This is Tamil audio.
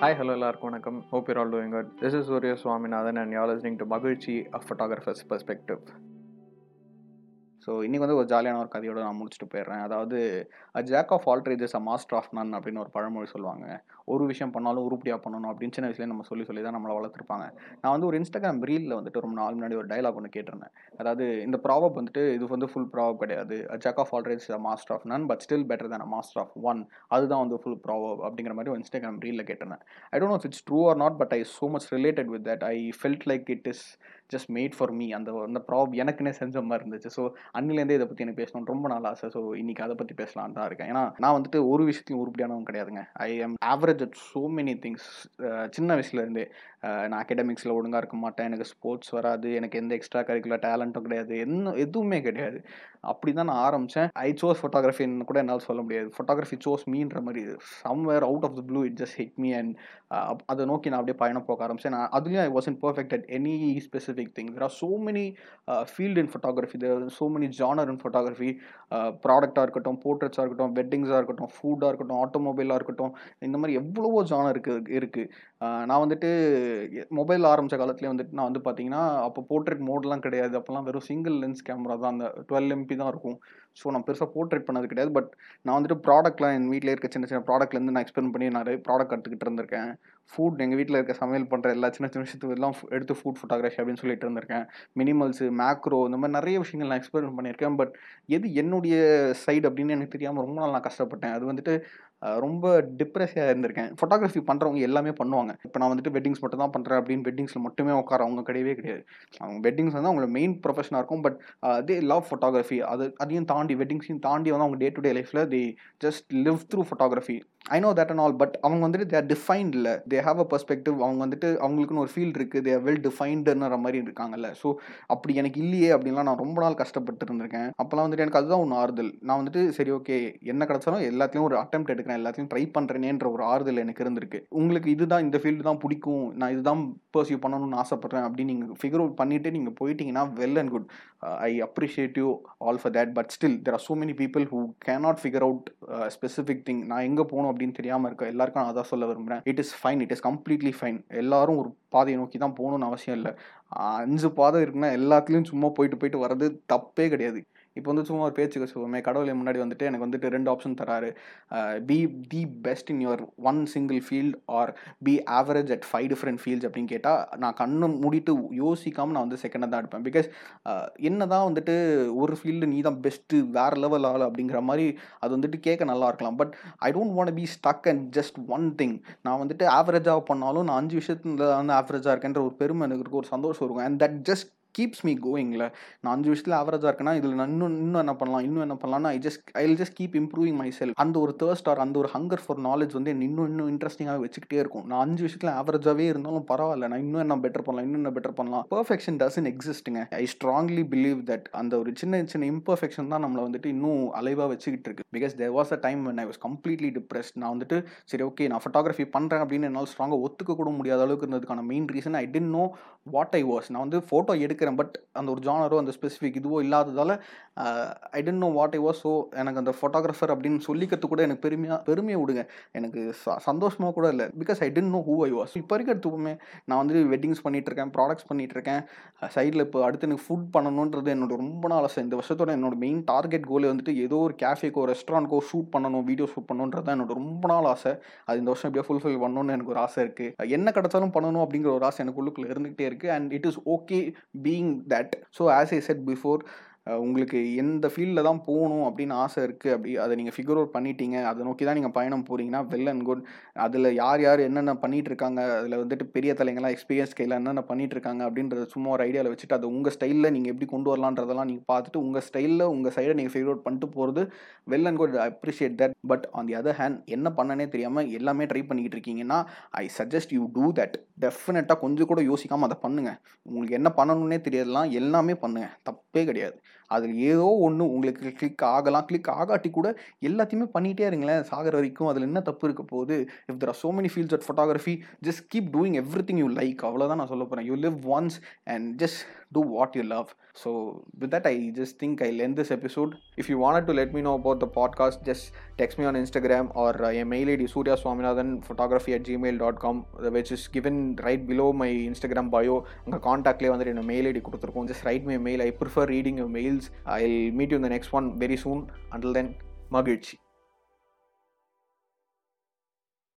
ஹாய் ஹலோ எல்லாருக்கும் வணக்கம். Hope you're all doing good this is Surya Swaminathan and you're listening to மகிழ்ச்சி அ ஃபோட்டோகிராஃபர்ஸ் பெர்ஸ்பெக்டிவ் ஸோ இன்றைக்கி வந்து ஒரு ஜாலியான ஒரு கதையோட நான் முடிச்சுட்டு போயிடுறேன். அதாவது a jack of all trades a master of none அப்படின்னு ஒரு பழமொழி சொல்லுவாங்க. ஒரு விஷயம் பண்ணாலும் உருப்படியாக பண்ணணும் அப்படின்னு சின்ன வயசுலேயே நம்ம சொல்லி சொல்லி தான் நம்மளை வளர்த்துருப்பாங்க. நான் வந்து ஒரு இன்ஸ்டாகிராம் ரீலில் வந்துட்டு ரொம்ப நாள் முன்னாடி ஒரு டைலாக் ஒன்று கேட்டிருந்தேன். அதாவது இந்த ப்ராவப் வந்துட்டு இது வந்து ஃபுல் ப்ராவப் கிடையாது. A jack of ஆல்ரேஸ் master of none but still better than master of one அதுதான் வந்து ஃபுல் ப்ராவப் அப்படிங்கிற மாதிரி ஒரு இன்ஸ்டாகிராம் ரீலில் கேட்டிருந்தேன். I don't know it's true or not but I so much related with that I felt like it is just made for me அந்த அந்த ப்ராப் எனக்குன்னே செஞ்ச மாதிரி இருந்துச்சு. ஸோ அன்னிலேருந்தே இதை பற்றி எனக்கு பேசணும்னு ரொம்ப நாள் ஆசை. ஸோ இன்னைக்கு அதை பற்றி பேசலான் தான் இருக்கேன். ஏன்னா நான் வந்துட்டு ஒரு விஷயத்தையும் உருப்படியானவங்க கிடையாதுங்க. I am average at so many things சின்ன வயசுலேருந்தே uh, நான் அகடமிக்ஸில் ஒழுங்காக இருக்க மாட்டேன் எனக்கு ஸ்போர்ட்ஸ் வராது எனக்கு எந்த எக்ஸ்ட்ரா கரிக்குலர் டேலண்ட்டும் கிடையாது என்ன எதுவுமே கிடையாது. அப்படி தான் நான் ஆரம்பித்தேன் ஐ சோஸ் ஃபோட்டோகிராஃபின்னு கூட என்னால் சொல்ல முடியாது. ஃபோட்டோகிராஃபி சோஸ் மீன்ற மாதிரி somewhere out of the blue it just hit me and அதை நோக்கி நான் அப்படியே பயணம் போக ஆரம்பிச்சேன். நான் அதுலேயும் I was in perfect at any specific thing there are so many field in photography there so many genre in photography ப்ராடக்டாக இருக்கட்டும் போர்ட்ரேட்ஸாக இருக்கட்டும் வெட்டிங்ஸாக இருக்கட்டும் ஃபுட்டாக இருக்கட்டும் ஆட்டோமொபைலாக இருக்கட்டும் இந்த மாதிரி எவ்வளவோ ஜானர் இருக்குது இருக்குது நான் வந்துட்டு மொபைல் ஆரம்பித்த காலத்துலேயே வந்துட்டு நான் வந்து பார்த்தீங்கன்னா அப்போ போர்ட்ரேட் மோட்லாம் கிடையாது. அப்போல்லாம் வெறும் சிங்கிள் லென்ஸ் கேமரா தான். அந்த டுவெல் எம்பி தான் இருக்கும். ஸோ நான் பெருசாக போர்ட்ரேட் பண்ணது கிடையாது. பட் நான் வந்துட்டு ப்ராடக்ட்லாம் என் வீட்டில் இருக்க சின்ன சின்ன ப்ராடக்ட்லேருந்து நான் எக்ஸ்பிளைன் பண்ணி நிறைய ப்ராடக்ட் கற்றுக்கிட்டு இருந்திருக்கேன். ஃபுட் எங்கள் வீட்டில் இருக்க சமையல் பண்ணுற எல்லா சின்ன சின்ன விஷயத்துக்கு எல்லாம் எடுத்து ஃபுட் ஃபோட்டோகிராஃபி அப்படின்னு சொல்லிட்டு இருந்திருக்கேன். மினிமல்ஸு மேக்ரோ இந்த மாதிரி நிறைய விஷயங்கள் நான் எக்ஸ்பிளைன் பண்ணியிருக்கேன். பட் எது என்னுடைய சைடு அப்படின்னு எனக்கு தெரியாமல் ரொம்ப நாள் நான் கஷ்டப்பட்டேன். அது வந்துட்டு ரொம்ப டிப்ரெஸாக இருந்திருக்கேன். ஃபோட்டோகிராஃபி பண்ணுறவங்க எல்லாமே பண்ணுவாங்க. இப்போ நான் வந்துட்டு வெட்டிங்ஸ் மட்டும் தான் பண்ணுறேன் அப்படின்னு வெட்டிங்ஸில் மட்டுமே உட்கார அவங்க கிடையவே கிடையாது. அவங்க வெட்டிங்ஸ் வந்து அவங்களோட மெயின் ப்ரொஃபஷனாக இருக்கும். பட் அதே லவ் ஃபோட்டோகிராஃபி அது அதையும் தாண்டி வெட்டிங்ஸையும் தாண்டி வந்து அவங்க டே டு டே லைஃப்பில் the just live through photography I know that and all but அவங்க வந்துட்டு தேர் டிஃபைன்ட் இல்லை. தே ஹாவ் அ பெர்ஸ்பெக்டிவ் அவங்க வந்துட்டு அவங்களுக்குன்னு ஒரு ஃபீல்டு இருக்குது தேர் வெல் டிஃபைன்டுன்ற மாதிரி இருக்காங்கல்ல. ஸோ அப்படி எனக்கு இல்லையே அப்படின்லாம் நான் ரொம்ப நாள் கஷ்டப்பட்டு இருந்திருக்கேன் அப்போலாம் வந்துட்டு எனக்கு அதுதான் ஒன்று ஆறுதல். நான் வந்துட்டு சரி ஓகே என்ன கிடச்சாலும் எல்லாத்தையும் ஒரு அட்டம் எடுக்கிறேன். எல்லாத்தையும் ட்ரை பண்ணுறேனேன்ற ஒரு ஆறுதல் எனக்கு இருந்திருக்கு. உங்களுக்கு இதுதான் இந்த ஃபீல்டு தான் பிடிக்கும். நான் இதுதான் பர்சியூ பண்ணணும்னு ஆசைப்பட்றேன் அப்படின்னு நீங்கள் ஃபிகர் அவுட் பண்ணிவிட்டு நீங்கள் போயிட்டீங்கன்னா well and good I appreciate you all for that but still there are so many people who cannot figure out Uh, specific thing நான் எங்கே போகணும் அப்படின்னு தெரியாமல் இருக்க எல்லாருக்கும் நான் அதான் சொல்ல விரும்புகிறேன் it is fine it is completely fine எல்லாரும் ஒரு பாதையை நோக்கி தான் போகணும்னு அவசியம் இல்லை. அஞ்சு பாதை இருக்குன்னா எல்லாத்துலேயும் சும்மா போயிட்டு போயிட்டு வர்றது தப்பே கிடையாது. இப்போ வந்து சும்மா ஒரு பேச்சுக்கு சொல்லுவோமே கடவுளை முன்னாடி வந்துட்டு எனக்கு வந்துட்டு ரெண்டு ஆப்ஷன் தராரு. Be the best in your one single field or be average at five different fields அப்படின்னு கேட்டால் நான் கண்ணு மூடிட்டு யோசிக்காமல் நான் வந்து செகண்டாக தான் எடுப்பேன். பிகாஸ் என்ன தான் வந்துட்டு ஒரு ஃபீல்டு நீ தான் பெஸ்ட்டு வேறு லெவல் ஆள் அப்படிங்கிற மாதிரி அது வந்துட்டு கேட்க நல்லா இருக்கலாம். But I don't want be stuck and just one thing நான் வந்துட்டு ஆவரேஜாக பண்ணாலும் நான் அஞ்சு விஷயத்துல வந்து ஆவரேஜாக இருக்கேன்ற ஒரு பெருமை எனக்கு இருக்கும் ஒரு சந்தோஷம் இருக்கும். And that just keeps me கோயிங்கில் நான் அஞ்சு விஷயத்தில் ஆவரேஜாக இருக்கேன்னா இதில் நான் இன்னும் இன்னும் என்ன பண்ணலாம் இன்னும் என்ன பண்ணலாம்னா I just I just keep improving myself அந்த ஒரு தேர்ஸ்ட் ஆர் அந்த ஒரு ஹங்கர் ஃபார் நாலேஜ் வந்து இன்னும் இன்னும் இன்ட்ரெஸ்டிங்காக வச்சுக்கிட்டே இருக்கும். நான் அஞ்சு விஷயத்தில் ஆவரேஜாகவே இருந்தாலும் பரவாயில்ல நான் இன்னும் என்ன பெட்டர் பண்ணலாம் இன்னும் என்ன பெட்டர் பண்ணலாம். பர்ஃபெக்ஷன் டசன் எக்ஸிஸ்ட்டுங்க ஐ ஸ்ட்ராங்லி பிலீவ் தட் அந்த ஒரு சின்ன சின்ன இம்பர்ஃபெக்ஷன் தான் நம்மளை வந்துட்டு இன்னும் அலைவாக வச்சுக்கிட்டு இருக்கு. Because there was a time when I was completely depressed நான் வந்துட்டு சரி ஓகே நான் ஃபோட்டோகிராஃபி பண்ணுறேன் அப்படின்னு என்னால் ஸ்ட்ராங்காக ஒத்துக்க கூட முடியாத அளவுக்கு இருந்ததுக்கான main reason I didn't know what I was நான் வந்து ஃபோட்டோ எடுக்கிறேன் பட் அந்த ஒரு ஜானரோ அந்த ஸ்பெசிஃபிக் இதுவோ இல்லாததால் I didn't know what I was so எனக்கு அந்த ஃபோட்டோகிராஃபர் அப்படின்னு சொல்லிக்கிறது கூட எனக்கு பெருமையாக பெருமையை விடுங்க. எனக்கு சந்தோஷமாக கூட இல்லை. Because I didn't know who I was இப்போ வரைக்கும் எடுத்துப்போமே நான் வந்து வெட்டிங்ஸ் பண்ணிகிட்டு இருக்கேன் ப்ராடக்ட்ஸ் பண்ணிகிட்ருக்கேன் சைடில் இப்போ அடுத்து எனக்கு ஃபுட் பண்ணணுன்றது என்னோட ரொம்ப நாள் ஆசை. இந்த வருஷத்தோட என்னோட மெயின் டார்கெட் கோலே வந்துட்டு ஏதோ ஒரு கேஃபேக்கோ ரெஸ்டாரண்ட்க்கோ ஷூட் பண்ணணும் வீடியோ ஷூட் பண்ணணுன்றது தான் என்னோட ரொம்ப நாள் ஆசை. அது இந்த வருஷம் எப்படியோ ஃபுல்ஃபில் பண்ணணும்னு எனக்கு ஒரு ஆசை இருக்குது என்ன கிடச்சாலும் பண்ணணும் அப்படிங்கிற ஒரு ஆசை எனக்கு உள்ளுக்குள்ளே இருந்துகிட்டே இருக்குது and it is okay being that so as I said before உங்களுக்கு எந்த ஃபீல்டில் தான் போகணும் அப்படின்னு ஆசை இருக்குது அப்படி அதை நீங்கள் ஃபிகர் அவுட் பண்ணிட்டீங்க அதை நோக்கி தான் நீங்கள் பயணம் போகிறீங்கன்னா வெல் அண்ட் குட் அதில் யார் யார் என்னென்ன பண்ணிகிட்டு இருக்காங்க அதில் வந்துட்டு பெரிய தலைங்கெல்லாம் எக்ஸ்பீரியன்ஸ் கையில் என்னென்ன பண்ணிகிட்டு இருக்காங்க அப்படின்றத சும்மா ஒரு ஐடியாவில் வச்சுட்டு அதை உங்கள் ஸ்டைலில் நீங்கள் எப்படி கொண்டு வரலான்றதெல்லாம் நீங்கள் பார்த்துட்டு உங்கள் ஸ்டைலில் உங்கள் சைடை நீங்கள் ஃபிகர் அவுட் பண்ணிட்டு போகிறது well and good appreciate that but on the other hand என்ன பண்ணனே தெரியாமல் எல்லாமே ட்ரை பண்ணிக்கிட்டு இருக்கீங்கன்னா I suggest you do that டெஃபினட்டாக கொஞ்சம் கூட யோசிக்காமல் அதை பண்ணுங்கள் உங்களுக்கு என்ன பண்ணணுன்னே தெரியலாம் எல்லாமே பண்ணுங்கள் தப்பே கிடையாது. அதில் ஏதோ ஒன்று உங்களுக்கு கிளிக் ஆகலாம். கிளிக் ஆகாட்டி கூட எல்லாத்தையுமே பண்ணிகிட்டே இருங்களேன். சாகிற வரைக்கும் அதில் என்ன தப்பு இருக்க போகுது? If there are so many fields at photography just keep doing everything you like அவ்வளோதான் நான் சொல்ல போகிறேன் you live once and just do what you love so with that I just think I len this episode if you want to let me know about the podcast just text me on Instagram or an mail ID Surya Swaminathan photography at Gmail dot com which is given right below my Instagram bio உங்கள் காண்டாக்ட்லேயே வந்துட்டு என்ன மெயில் ஐடி கொடுத்துருக்கோம். Just write my mail I prefer reading mail I'll meet you in the next one very soon. Until then, Magirchi.